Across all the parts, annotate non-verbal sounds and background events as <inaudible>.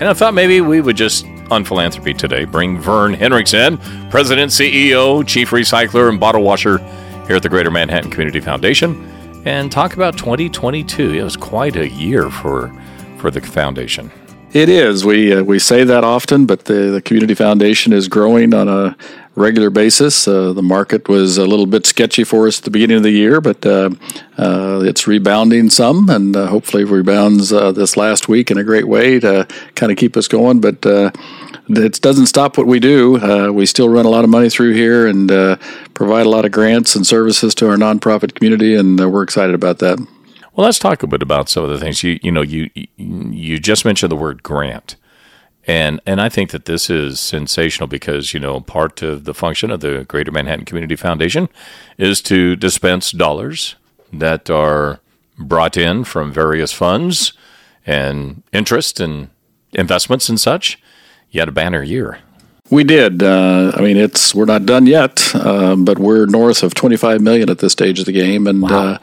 And I thought maybe we would just, on Philanthropy today, bring Vern Henricks, President, CEO, Chief Recycler, and Bottle Washer here at the Greater Manhattan Community Foundation, and talk about 2022. It was quite a year for, for the foundation. It is. We uh, we say that often, but the, the community foundation is growing on a regular basis. Uh, the market was a little bit sketchy for us at the beginning of the year, but uh, uh, it's rebounding some, and uh, hopefully rebounds uh, this last week in a great way to kind of keep us going. But uh, it doesn't stop what we do. we still run a lot of money through here and provide a lot of grants and services to our nonprofit community, and we're excited about that. Well, let's talk a bit about some of the things you you know you you just mentioned the word grant. And and I think that this is sensational because you know part of the function of the Greater Manhattan Community Foundation is to dispense dollars that are brought in from various funds and interest and investments and such. You had a banner year. We did. Uh, I mean, it's we're not done yet, uh, but we're north of 25 million at this stage of the game, and wow. uh,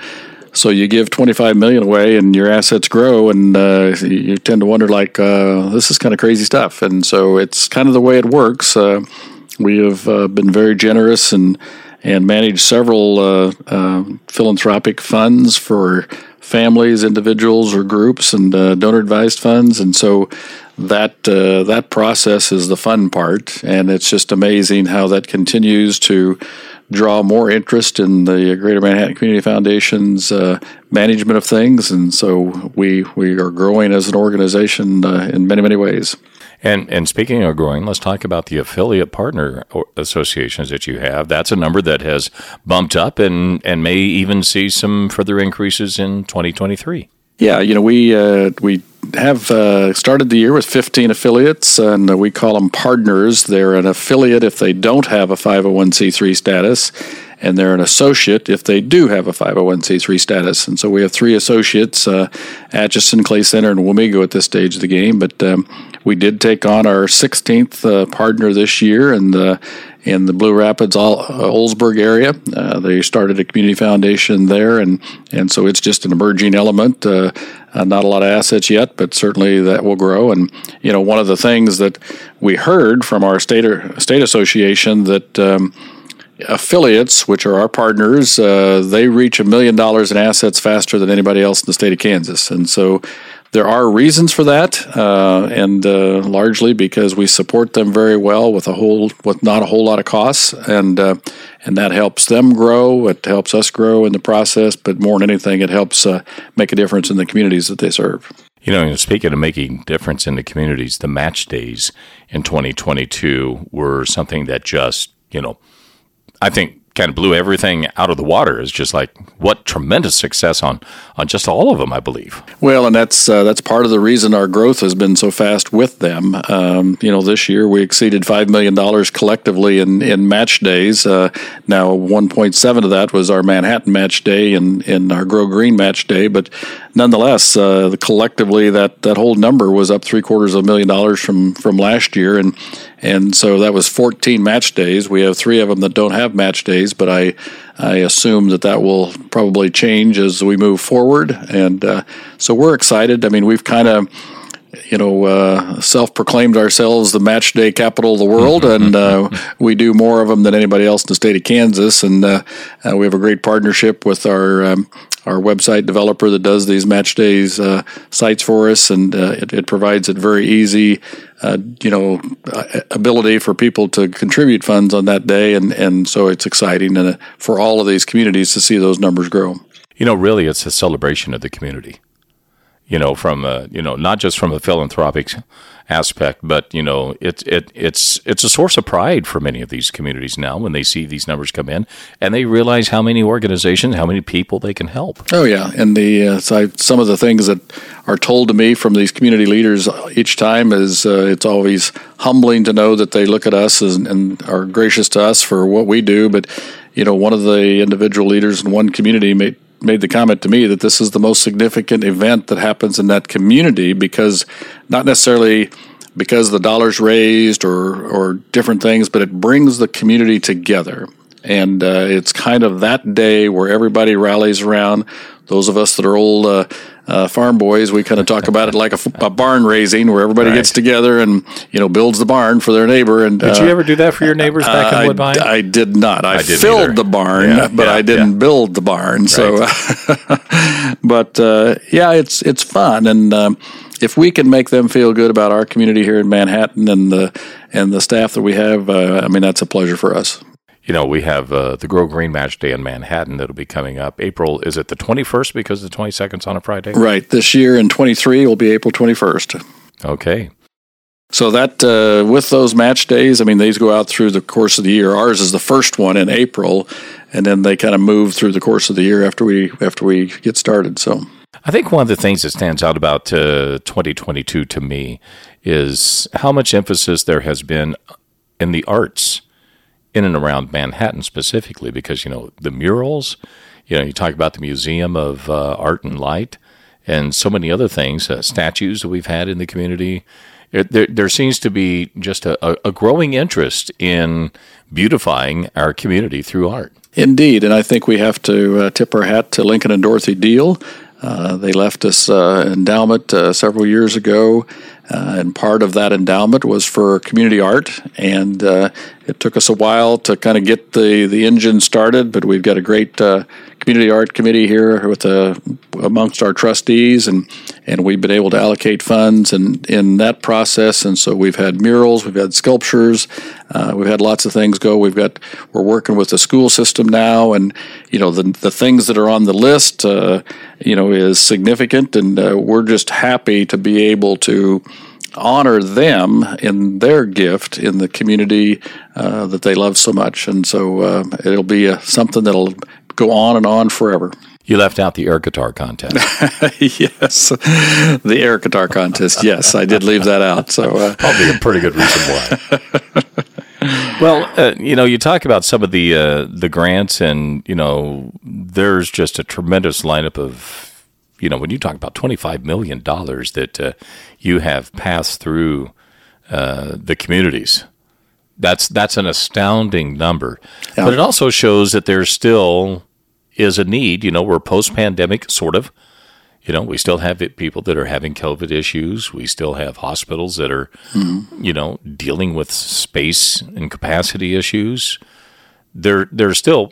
so you give 25 million away and your assets grow and uh, you tend to wonder like uh, this is kind of crazy stuff. And so it's kind of the way it works. Uh, we have uh, been very generous and and managed several uh, uh, philanthropic funds for families individuals or groups and donor advised funds. And so that that process is the fun part. And it's just amazing how that continues to draw more interest in the Greater Manhattan Community Foundation's uh, management of things, and so we we are growing as an organization uh, in many many ways. And and speaking of growing, let's talk about the affiliate partner associations that you have. That's a number that has bumped up and and may even see some further increases in 2023. Yeah, you know we uh, we have uh, started the year with 15 affiliates, and uh, we call them partners. They're an affiliate if they don't have a 501c3 status, and they're an associate if they do have a 501c3 status. And so we have three associates uh, Atchison, Clay Center, and Wamego at this stage of the game. But um, we did take on our 16th uh, partner this year, and uh, in the Blue Rapids, all Olsburg area. Uh, they started a community foundation there, and, and so it's just an emerging element. Uh, uh, not a lot of assets yet, but certainly that will grow. And you know, one of the things that we heard from our state state association that um, affiliates, which are our partners, uh, they reach a million dollars in assets faster than anybody else in the state of Kansas, and so there are reasons for that, uh, and uh, largely because we support them very well with a whole with not a whole lot of costs, and uh, and that helps them grow. It helps us grow in the process, but more than anything, it helps uh, make a difference in the communities that they serve. You know, speaking of making difference in the communities, the match days in 2022 were something that just you know, I think kind of blew everything out of the water is just like what tremendous success on on just all of them, I believe. Well, and that's uh, that's part of the reason our growth has been so fast with them. Um, you know, this year we exceeded five million dollars collectively in in match days. Uh, now, one point seven of that was our Manhattan match day and in our Grow Green match day, but nonetheless, uh, collectively that that whole number was up three quarters of a million dollars from from last year, and and so that was 14 match days. We have three of them that don't have match days, but I I assume that that will probably change as we move forward, and uh, so we're excited. I mean, we've kind of you know, uh, self-proclaimed ourselves the match day capital of the world, <laughs> and uh, we do more of them than anybody else in the state of Kansas. And uh, uh we have a great partnership with our um, our website developer that does these match days uh, sites for us, and uh, it, it, provides a very easy, you know, ability for people to contribute funds on that day, and and so it's exciting and for all of these communities to see those numbers grow. You know, really, it's a celebration of the community you know, from a, you know, not just from a philanthropic aspect, but you know, it's it it's it's a source of pride for many of these communities now when they see these numbers come in and they realize how many organizations, how many people they can help. Oh yeah, and the uh, so I, some of the things that are told to me from these community leaders each time is uh, it's always humbling to know that they look at us and, and are gracious to us for what we do, but you know, one of the individual leaders in one community made made the comment to me that this is the most significant event that happens in that community because not necessarily because the dollars raised or or different things, but it brings the community together. And uh, it's kind of that day where everybody rallies around. Those of us that are old uh, uh, farm boys, we kind of talk about it like a, a barn raising, where everybody right. gets together and you know builds the barn for their neighbor. And did you uh, ever do that for your neighbors back in Woodbine? I, I did not. I, I filled either. the barn, yeah, but yeah, I didn't yeah. build the barn. Right. So, <laughs> but uh, yeah, it's it's fun, and um, if we can make them feel good about our community here in Manhattan and the and the staff that we have, uh, I mean that's a pleasure for us you know, we have uh, the Grow Green Match Day in Manhattan that'll be coming up. April, is it the 21st because the 22nd's on a Friday? Right. This year in 23 will be April 21st. Okay. So that uh, with those match days, I mean, these go out through the course of the year. Ours is the first one in April, and then they kind of move through the course of the year after we after we get started. So I think one of the things that stands out about uh, 2022 to me is how much emphasis there has been in the arts in and around Manhattan specifically, because you know the murals. You know, you talk about the Museum of uh, Art and Light, and so many other things, uh, statues that we've had in the community. There, there seems to be just a, a growing interest in beautifying our community through art. Indeed, and I think we have to uh, tip our hat to Lincoln and Dorothy Deal. Uh, they left us uh, endowment uh, several years ago, uh, and part of that endowment was for community art. And uh, it took us a while to kind of get the, the engine started, but we've got a great community art committee here with uh, amongst our trustees, and, and we've been able to allocate funds and in that process. And so we've had murals, we've had sculptures, uh, we've had lots of things go. We've got we're working with the school system now, and you know the the things that are on the list, uh, you know, is significant, and we're just happy to be able to honor them in their gift in the community uh, that they love so much. And so uh, it'll be something that'll go on and on forever. You left out the air guitar contest. <laughs> yes, the air guitar contest. Yes, I did leave that out. So uh, probably a pretty good reason why. <laughs> well, uh, you know, you talk about some of the uh, the grants, and you know, there's just a tremendous lineup of you know, when you talk about $25 million that uh, you have passed through uh, the communities, that's, that's an astounding number. Yeah. But it also shows that there's still is a need. You know, we're post pandemic, sort of. You know, we still have people that are having COVID issues. We still have hospitals that are, mm-hmm. you know, dealing with space and capacity issues. There, there's still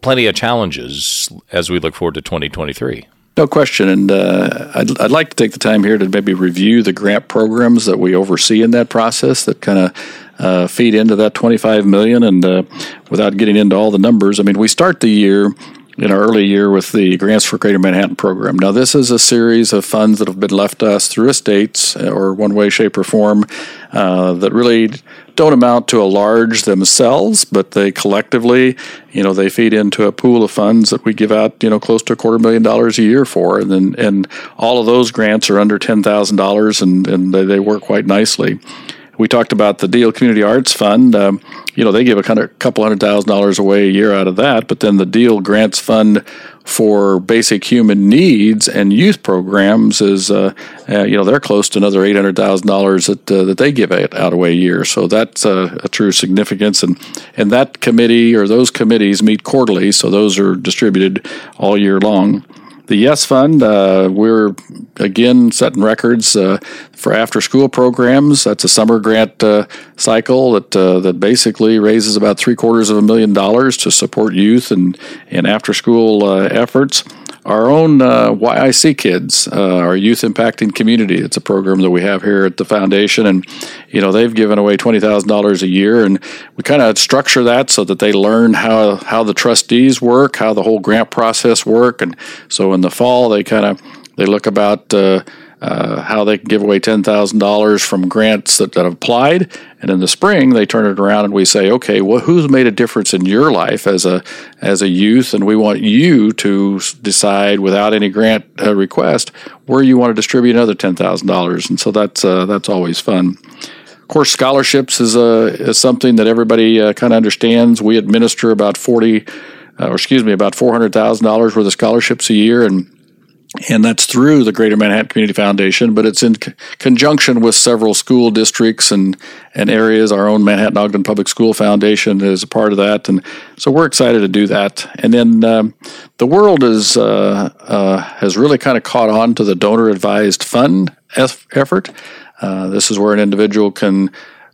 plenty of challenges as we look forward to 2023. No question. And uh, I'd, I'd like to take the time here to maybe review the grant programs that we oversee in that process that kind of uh, feed into that 25 million. And uh, without getting into all the numbers, I mean, we start the year in our early year with the Grants for Greater Manhattan program. Now, this is a series of funds that have been left to us through estates uh, or one way, shape, or form uh, that really don't amount to a large themselves, but they collectively, you know, they feed into a pool of funds that we give out, you know, close to a quarter million dollars a year for, and then and all of those grants are under ten thousand dollars, and and they, they work quite nicely we talked about the Deal Community Arts Fund. Um, you know, they give a kind of couple hundred thousand dollars away a year out of that, but then the Deal Grants Fund for basic human needs and youth programs is, uh, uh, you know, they're close to another eight hundred thousand dollars that uh, that they give out away a year. So that's a true significance, and and that committee or those committees meet quarterly, so those are distributed all year long. The Yes Fund, uh, we're again setting records uh, for after school programs. That's a summer grant uh, cycle that uh, that basically raises about three quarters of a million dollars to support youth and, and after school uh, efforts our own uh, YIC Kids, uh, our youth impacting community. It's a program that we have here at the foundation, and you know they've given away twenty thousand dollars a year, and we kind of structure that so that they learn how how the trustees work, how the whole grant process work, and so in the fall they kind of they look about uh, uh, how they can give away $10,000 from grants that, that have applied. And in the spring, they turn it around and we say, okay, well, who's made a difference in your life as a, as a youth? And we want you to decide without any grant uh, request where you want to distribute another $10,000. And so that's, uh, that's always fun. Of course, scholarships is, uh, is something that everybody uh, kind of understands. We administer about 40, uh, or excuse me, about $400,000 worth of scholarships a year. And and that's through the Greater Manhattan Community Foundation, but it's in c- conjunction with several school districts and, and areas. Our own Manhattan Ogden Public School Foundation is a part of that, and so we're excited to do that. And then um, the world is uh, uh, has really kind of caught on to the donor advised fund effort. Uh, this is where an individual can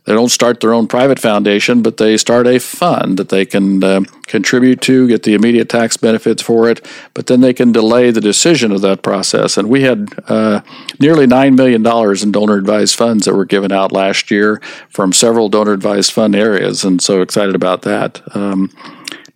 they don't start their own private foundation, but they start a fund that they can uh, contribute to, get the immediate tax benefits for it, but then they can delay the decision of that process. And we had uh, nearly $9 million in donor advised funds that were given out last year from several donor advised fund areas, and so excited about that. Um,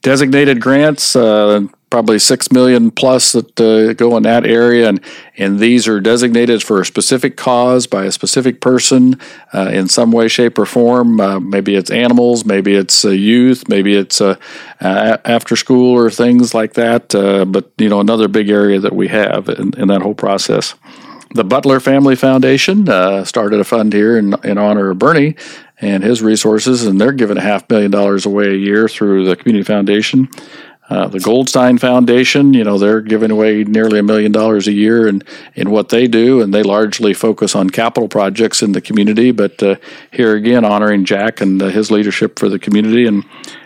designated grants, uh, probably six million plus that uh, go in that area, and and these are designated for a specific cause by a specific person uh, in some way, shape, or form. Uh, maybe it's animals, maybe it's youth, maybe it's uh, after school or things like that. Uh, but you know, another big area that we have in, in that whole process. The Butler Family Foundation uh, started a fund here in, in honor of Bernie and his resources, and they're giving a half million dollars away a year through the Community Foundation. Uh, the Goldstein Foundation, you know, they're giving away nearly a million dollars a year in, in what they do, and they largely focus on capital projects in the community. But uh, here again, honoring Jack and uh, his leadership for the community. And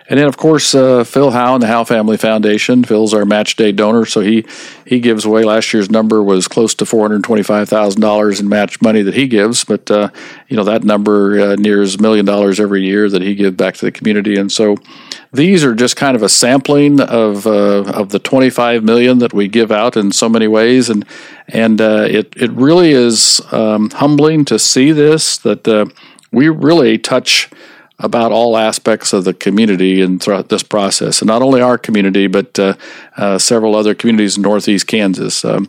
and then, of course, uh, Phil Howe and the Howe Family Foundation. Phil's our match day donor, so he, he gives away. Last year's number was close to four hundred twenty five thousand dollars in match money that he gives, but uh, you know that number uh, nears a million dollars every year that he gives back to the community. And so, these are just kind of a sampling of uh, of the twenty five million that we give out in so many ways, and and uh, it it really is um, humbling to see this that uh, we really touch about all aspects of the community and throughout this process, and not only our community, but uh, uh, several other communities in Northeast Kansas. Um,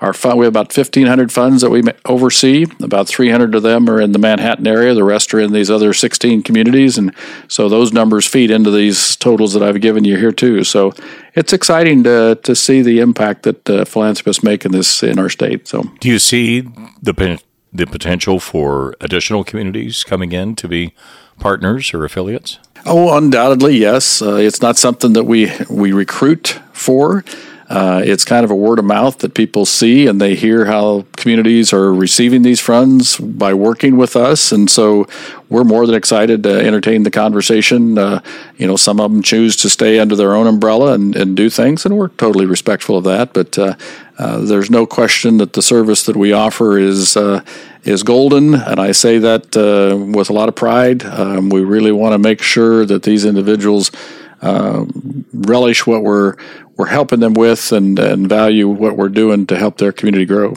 our fund, we have about 1,500 funds that we oversee. About 300 of them are in the Manhattan area. The rest are in these other 16 communities, and so those numbers feed into these totals that I've given you here too. So it's exciting to to see the impact that uh, philanthropists make in this in our state. So, do you see the the potential for additional communities coming in to be partners or affiliates? Oh, undoubtedly, yes. Uh, it's not something that we we recruit for. Uh, it's kind of a word of mouth that people see and they hear how communities are receiving these funds by working with us. And so we're more than excited to entertain the conversation. Uh, you know, some of them choose to stay under their own umbrella and, and do things, and we're totally respectful of that. But uh, uh there's no question that the service that we offer is uh, is golden, and I say that uh, with a lot of pride. Um, we really want to make sure that these individuals relish what we're we're helping them with and, and value what we're doing to help their community grow.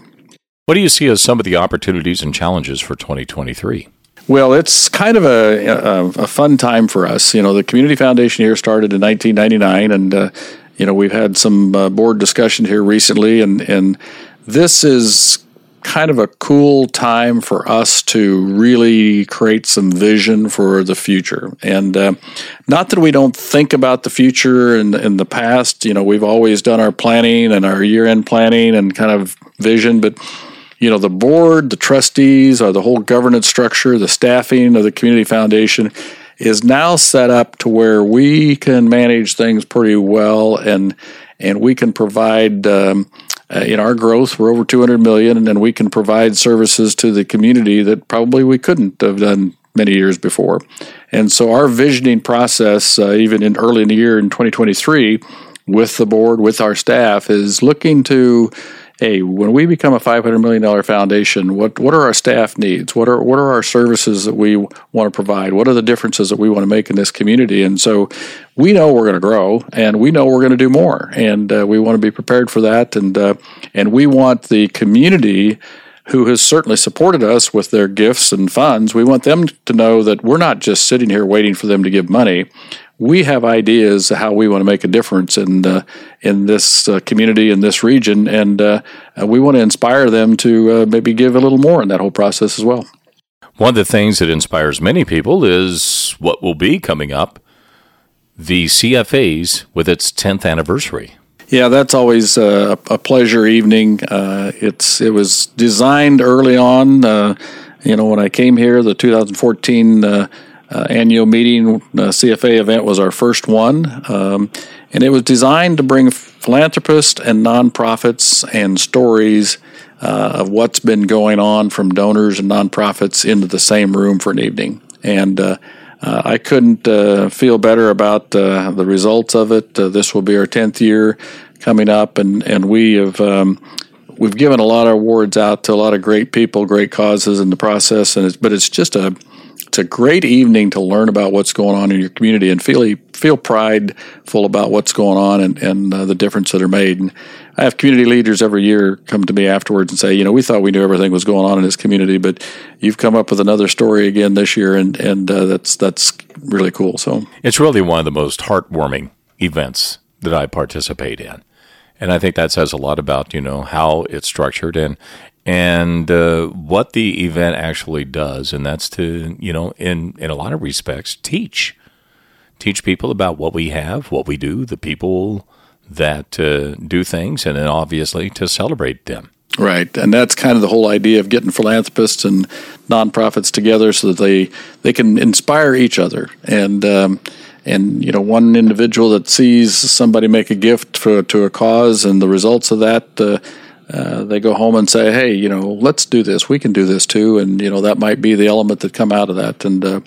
What do you see as some of the opportunities and challenges for 2023? Well, it's kind of a, a, a, fun time for us. You know, the Community Foundation here started in 1999, and uh, you know we've had some uh, board discussion here recently, and and this is kind of a cool time for us to really create some vision for the future. And uh, not that we don't think about the future in, in the past, you know, we've always done our planning and our year end planning and kind of vision, but you know, the board, the trustees, or the whole governance structure, the staffing of the community foundation is now set up to where we can manage things pretty well and and we can provide um, in our growth, we're over 200 million, and then we can provide services to the community that probably we couldn't have done many years before. And so our visioning process, uh, even in early in the year in 2023, with the board, with our staff, is looking to hey, when we become a $500 million foundation, what, what are our staff needs? What are, what are our services that we want to provide? What are the differences that we want to make in this community? And so we know we're going to grow and we know we're going to do more. And uh, we want to be prepared for that. And, uh, and we want the community who has certainly supported us with their gifts and funds, we want them to know that we're not just sitting here waiting for them to give money we have ideas how we want to make a difference in uh, in this uh, community in this region, and uh, we want to inspire them to uh, maybe give a little more in that whole process as well. One of the things that inspires many people is what will be coming up the CFAs with its 10th anniversary. Yeah, that's always a, a pleasure evening. Uh, it's it was designed early on. Uh, you know, when I came here, the 2014 uh, annual meeting uh, CFA event was our first one, um, and it was designed to bring philanthropists and nonprofits and stories uh, of what's been going on from donors and nonprofits into the same room for an evening. And uh, uh, I couldn't uh, feel better about the results of it. this will be our tenth year coming up, and and we have. Um, we've given a lot of awards out to a lot of great people, great causes in the process, and it's, but it's just a it's a great evening to learn about what's going on in your community and feel feel prideful about what's going on and, and uh, the difference that are made. And I have community leaders every year come to me afterwards and say, you know, we thought we knew everything was going on in this community, but you've come up with another story again this year, and and uh, that's that's really cool. So it's really one of the most heartwarming events that I participate in. And I think that says a lot about, you know, how it's structured and and uh, what the event actually does, and that's to you know in in a lot of respects teach teach people about what we have, what we do, the people that uh, do things, and then obviously to celebrate them. Right, and that's kind of the whole idea of getting philanthropists and nonprofits together so that they they can inspire each other and. Um, and you know, one individual that sees somebody make a gift for, to a cause, and the results of that, uh, uh, they go home and say, "Hey, you know, let's do this. We can do this too." And you know, that might be the element that come out of that. And uh,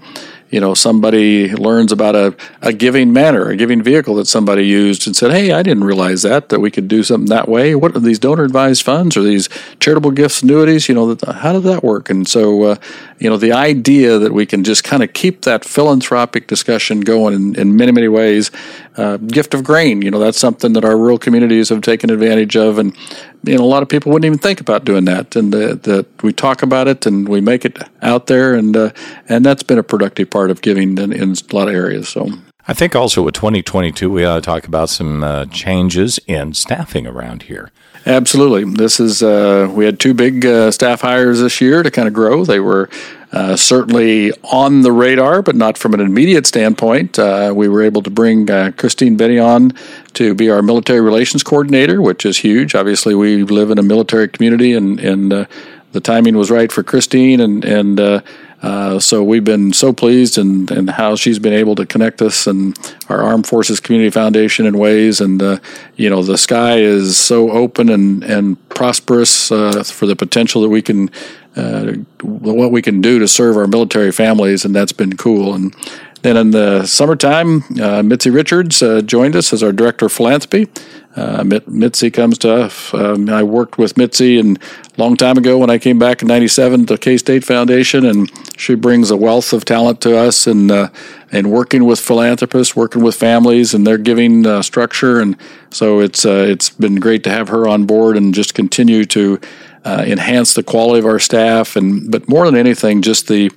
you know, somebody learns about a, a giving manner, a giving vehicle that somebody used and said, Hey, I didn't realize that, that we could do something that way. What are these donor advised funds or these charitable gifts, annuities? You know, how did that work? And so, uh, you know, the idea that we can just kind of keep that philanthropic discussion going in, in many, many ways. Uh, gift of grain, you know, that's something that our rural communities have taken advantage of. And, you know, a lot of people wouldn't even think about doing that. And that we talk about it and we make it out there. And, uh, and that's been a productive part of giving in, in a lot of areas. So, I think also with 2022, we ought to talk about some uh, changes in staffing around here. Absolutely. This is, uh, we had two big uh, staff hires this year to kind of grow. They were uh, certainly on the radar, but not from an immediate standpoint. Uh, we were able to bring uh, Christine Benny on to be our military relations coordinator, which is huge. Obviously, we live in a military community, and, and uh, the timing was right for Christine, and, and uh, so we've been so pleased and and how she's been able to connect us and our Armed Forces Community Foundation in ways. And uh, you know, the sky is so open and and prosperous uh, for the potential that we can. Uh, what we can do to serve our military families, and that's been cool. And then in the summertime, uh, Mitzi Richards joined us as our director of philanthropy. Uh, Mitzi comes to us. Um, I worked with Mitzi and a long time ago when I came back in '97 to K State Foundation, and she brings a wealth of talent to us and uh, and working with philanthropists, working with families, and their giving uh, structure. And so it's uh, it's been great to have her on board and just continue to uh, enhance the quality of our staff, and but more than anything, just the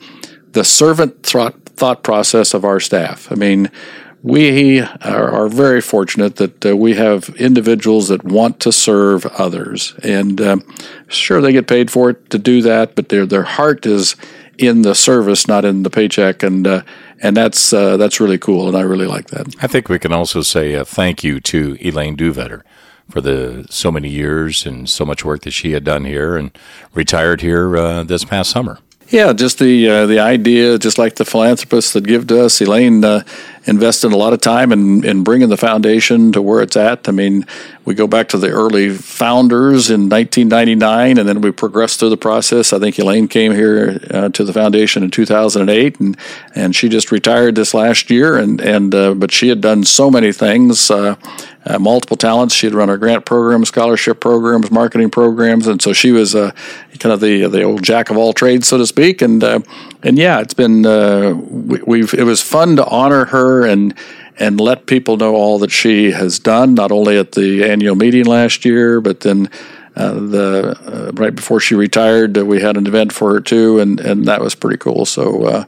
the servant thought thought process of our staff. I mean we are, are, very fortunate that uh, we have individuals that want to serve others, and um, sure they get paid for it to do that, but their their heart is in the service, not in the paycheck, and uh, and that's uh, that's really cool, and I really like that. I think we can also say a thank you to Elaine Duvetter for the so many years and so much work that she had done here, and retired here uh, this past summer. Yeah, just the uh, the idea, just like the philanthropists that give to us. Elaine uh, invested a lot of time in, in bringing the foundation to where it's at. I mean, we go back to the early founders in 1999, and then we progressed through the process. I think Elaine came here uh, to the foundation in 2008, and and she just retired this last year. And and uh, but she had done so many things uh, multiple talents. She had run our grant programs, scholarship programs, marketing programs, and so she was uh, kind of the the old jack of all trades, so to speak. And uh, and yeah, it's been uh, we, have it was fun to honor her and and let people know all that she has done, not only at the annual meeting last year, but then. Uh, the uh, right before she retired, we had an event for her too, and, and that was pretty cool. So,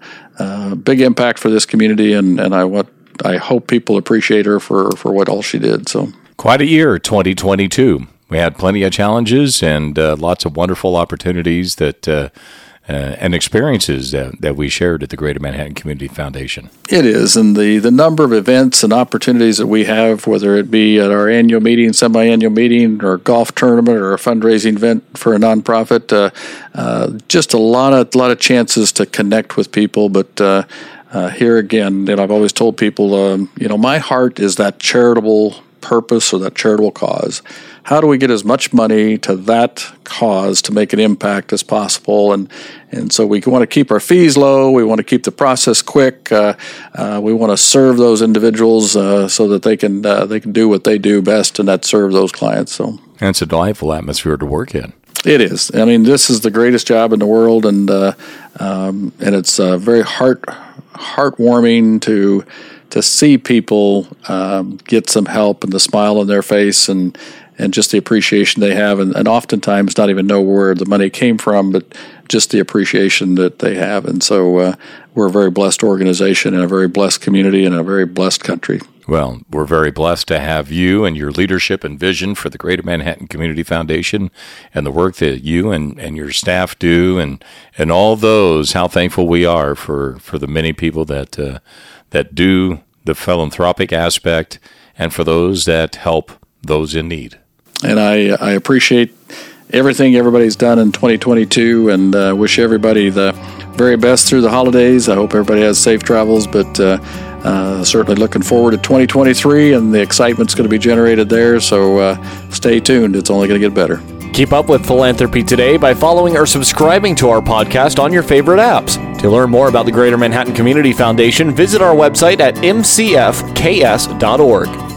big impact for this community, and, and I want I hope people appreciate her for for what all she did. So quite a year, 2022. We had plenty of challenges and uh, lots of wonderful opportunities that. Uh, uh, and experiences that, that we shared at the Greater Manhattan Community Foundation. It is, and the, the number of events and opportunities that we have, whether it be at our annual meeting, semi annual meeting, or a golf tournament, or a fundraising event for a nonprofit, uh, uh, just a lot of lot of chances to connect with people. But uh, here again, and I've always told people, um, you know, my heart is that charitable purpose or that charitable cause how do we get as much money to that cause to make an impact as possible? And and so we want to keep our fees low. We want to keep the process quick. Uh, uh, we want to serve those individuals uh, so that they can uh, they can do what they do best, and that serve those clients. So and it's a delightful atmosphere to work in. It is. I mean, this is the greatest job in the world, and uh, um, and it's uh, very heart heartwarming to to see people um, get some help and the smile on their face and and just the appreciation they have, and, and oftentimes not even know where the money came from, but just the appreciation that they have. And so uh, we're a very blessed organization and a very blessed community and a very blessed country. Well, we're very blessed to have you and your leadership and vision for the Greater Manhattan Community Foundation and the work that you and, and your staff do and, and all those, how thankful we are for, for the many people that, uh, that do the philanthropic aspect and for those that help those in need and I, I appreciate everything everybody's done in 2022 and uh, wish everybody the very best through the holidays. I hope everybody has safe travels, but uh, uh, certainly looking forward to 2023 and the excitement's going to be generated there. So uh, stay tuned, it's only going to get better. Keep up with Philanthropy Today by following or subscribing to our podcast on your favorite apps. To learn more about the Greater Manhattan Community Foundation, visit our website at mcfks.org.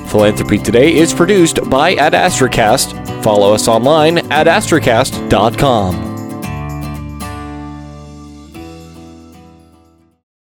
Philanthropy Today is produced by Ad Astracast. Follow us online at astracast.com.